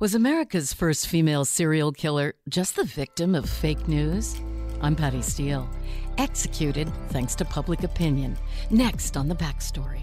Was America's first female serial killer just the victim of fake news? I'm Patty Steele. Executed thanks to public opinion. Next on the backstory.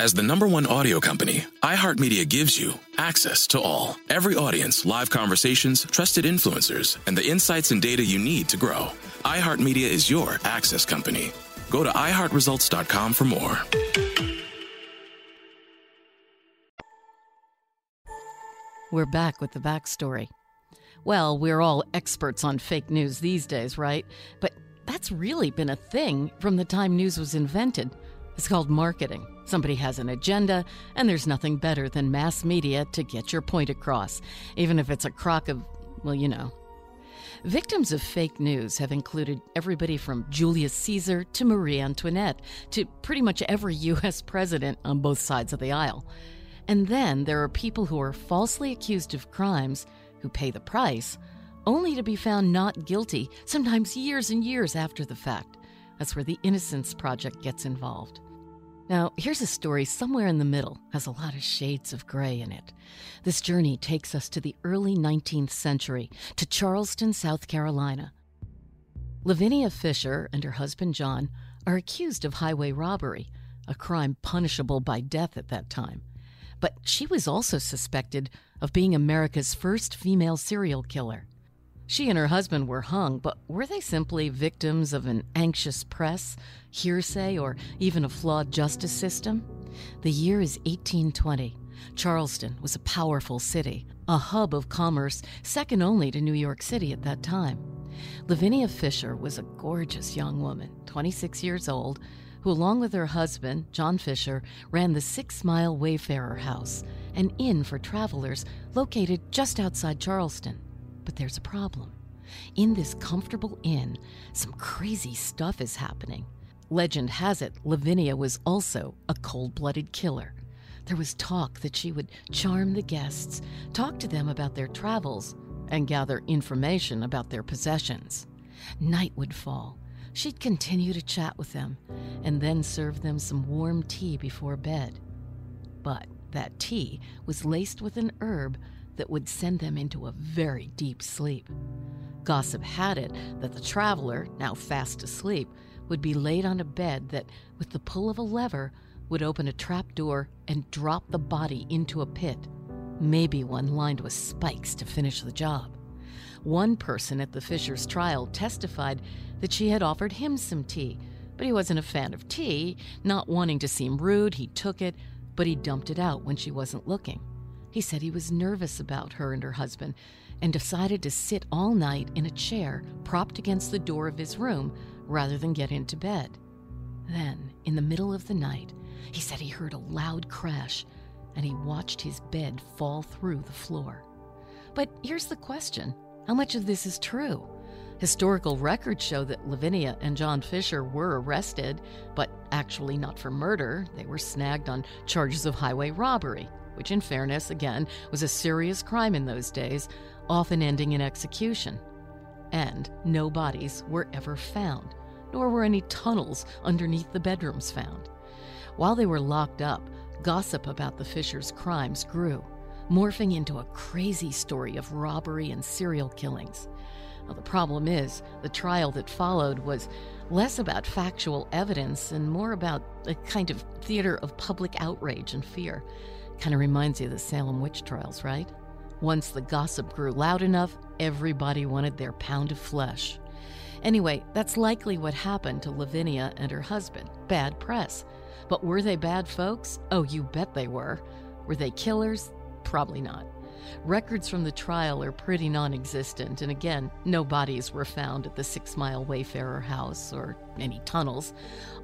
As the number one audio company, iHeartMedia gives you access to all. Every audience, live conversations, trusted influencers, and the insights and data you need to grow. iHeartMedia is your access company. Go to iHeartResults.com for more. We're back with the backstory. Well, we're all experts on fake news these days, right? But that's really been a thing from the time news was invented. It's called marketing. Somebody has an agenda, and there's nothing better than mass media to get your point across, even if it's a crock of, well, you know. Victims of fake news have included everybody from Julius Caesar to Marie Antoinette to pretty much every U.S. president on both sides of the aisle. And then there are people who are falsely accused of crimes who pay the price, only to be found not guilty, sometimes years and years after the fact. That's where the Innocence Project gets involved. Now, here's a story somewhere in the middle, has a lot of shades of gray in it. This journey takes us to the early 19th century, to Charleston, South Carolina. Lavinia Fisher and her husband John are accused of highway robbery, a crime punishable by death at that time. But she was also suspected of being America's first female serial killer. She and her husband were hung, but were they simply victims of an anxious press, hearsay, or even a flawed justice system? The year is 1820. Charleston was a powerful city, a hub of commerce second only to New York City at that time. Lavinia Fisher was a gorgeous young woman, 26 years old, who, along with her husband, John Fisher, ran the Six Mile Wayfarer House, an inn for travelers located just outside Charleston. But there's a problem. In this comfortable inn, some crazy stuff is happening. Legend has it Lavinia was also a cold blooded killer. There was talk that she would charm the guests, talk to them about their travels, and gather information about their possessions. Night would fall. She'd continue to chat with them and then serve them some warm tea before bed. But that tea was laced with an herb that would send them into a very deep sleep. Gossip had it that the traveler, now fast asleep, would be laid on a bed that, with the pull of a lever, would open a trap door and drop the body into a pit, maybe one lined with spikes to finish the job. One person at the Fisher's trial testified that she had offered him some tea, but he wasn't a fan of tea. Not wanting to seem rude, he took it, but he dumped it out when she wasn't looking. He said he was nervous about her and her husband and decided to sit all night in a chair propped against the door of his room rather than get into bed. Then, in the middle of the night, he said he heard a loud crash and he watched his bed fall through the floor. But here's the question how much of this is true? Historical records show that Lavinia and John Fisher were arrested, but actually not for murder. They were snagged on charges of highway robbery which, in fairness, again, was a serious crime in those days, often ending in execution. And no bodies were ever found, nor were any tunnels underneath the bedrooms found. While they were locked up, gossip about the Fishers' crimes grew, morphing into a crazy story of robbery and serial killings. Well, the problem is, the trial that followed was less about factual evidence and more about a kind of theater of public outrage and fear. Kind of reminds you of the Salem witch trials, right? Once the gossip grew loud enough, everybody wanted their pound of flesh. Anyway, that's likely what happened to Lavinia and her husband bad press. But were they bad folks? Oh, you bet they were. Were they killers? Probably not. Records from the trial are pretty non existent, and again, no bodies were found at the Six Mile Wayfarer house or any tunnels.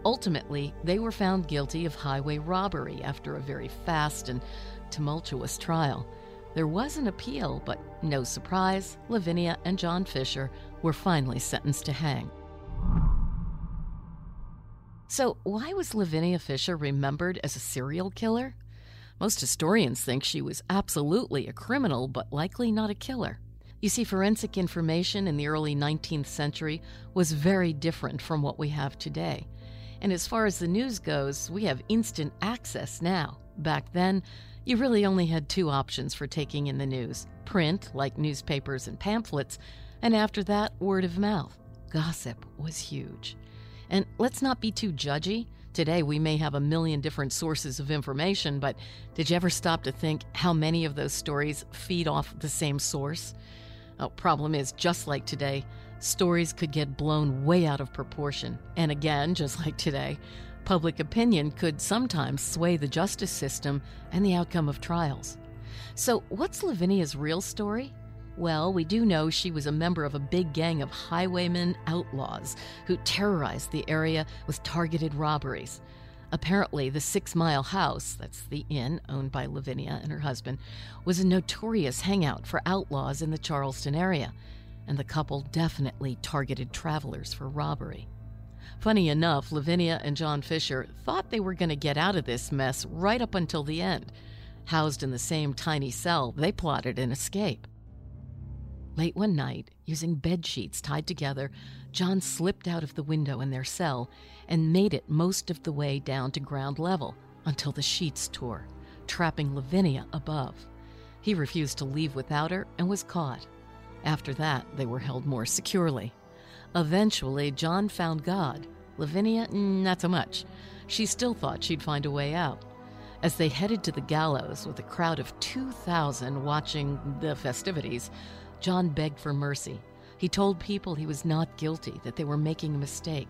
Ultimately, they were found guilty of highway robbery after a very fast and tumultuous trial. There was an appeal, but no surprise, Lavinia and John Fisher were finally sentenced to hang. So, why was Lavinia Fisher remembered as a serial killer? Most historians think she was absolutely a criminal, but likely not a killer. You see, forensic information in the early 19th century was very different from what we have today. And as far as the news goes, we have instant access now. Back then, you really only had two options for taking in the news print, like newspapers and pamphlets, and after that, word of mouth. Gossip was huge. And let's not be too judgy. Today, we may have a million different sources of information, but did you ever stop to think how many of those stories feed off the same source? Oh, problem is, just like today, stories could get blown way out of proportion. And again, just like today, public opinion could sometimes sway the justice system and the outcome of trials. So, what's Lavinia's real story? Well, we do know she was a member of a big gang of highwaymen outlaws who terrorized the area with targeted robberies. Apparently, the Six Mile House, that's the inn owned by Lavinia and her husband, was a notorious hangout for outlaws in the Charleston area, and the couple definitely targeted travelers for robbery. Funny enough, Lavinia and John Fisher thought they were going to get out of this mess right up until the end. Housed in the same tiny cell, they plotted an escape. Late one night, using bed sheets tied together, John slipped out of the window in their cell and made it most of the way down to ground level until the sheets tore, trapping Lavinia above. He refused to leave without her and was caught. After that, they were held more securely. Eventually, John found God. Lavinia, mm, not so much. She still thought she'd find a way out. As they headed to the gallows with a crowd of 2,000 watching the festivities, John begged for mercy. He told people he was not guilty, that they were making a mistake.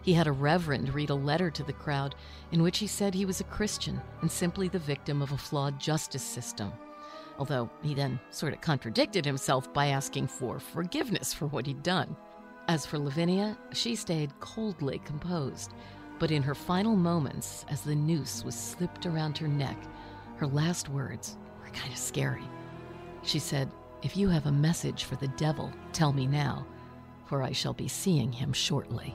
He had a reverend read a letter to the crowd in which he said he was a Christian and simply the victim of a flawed justice system. Although he then sort of contradicted himself by asking for forgiveness for what he'd done. As for Lavinia, she stayed coldly composed, but in her final moments, as the noose was slipped around her neck, her last words were kind of scary. She said, if you have a message for the devil, tell me now, for I shall be seeing him shortly.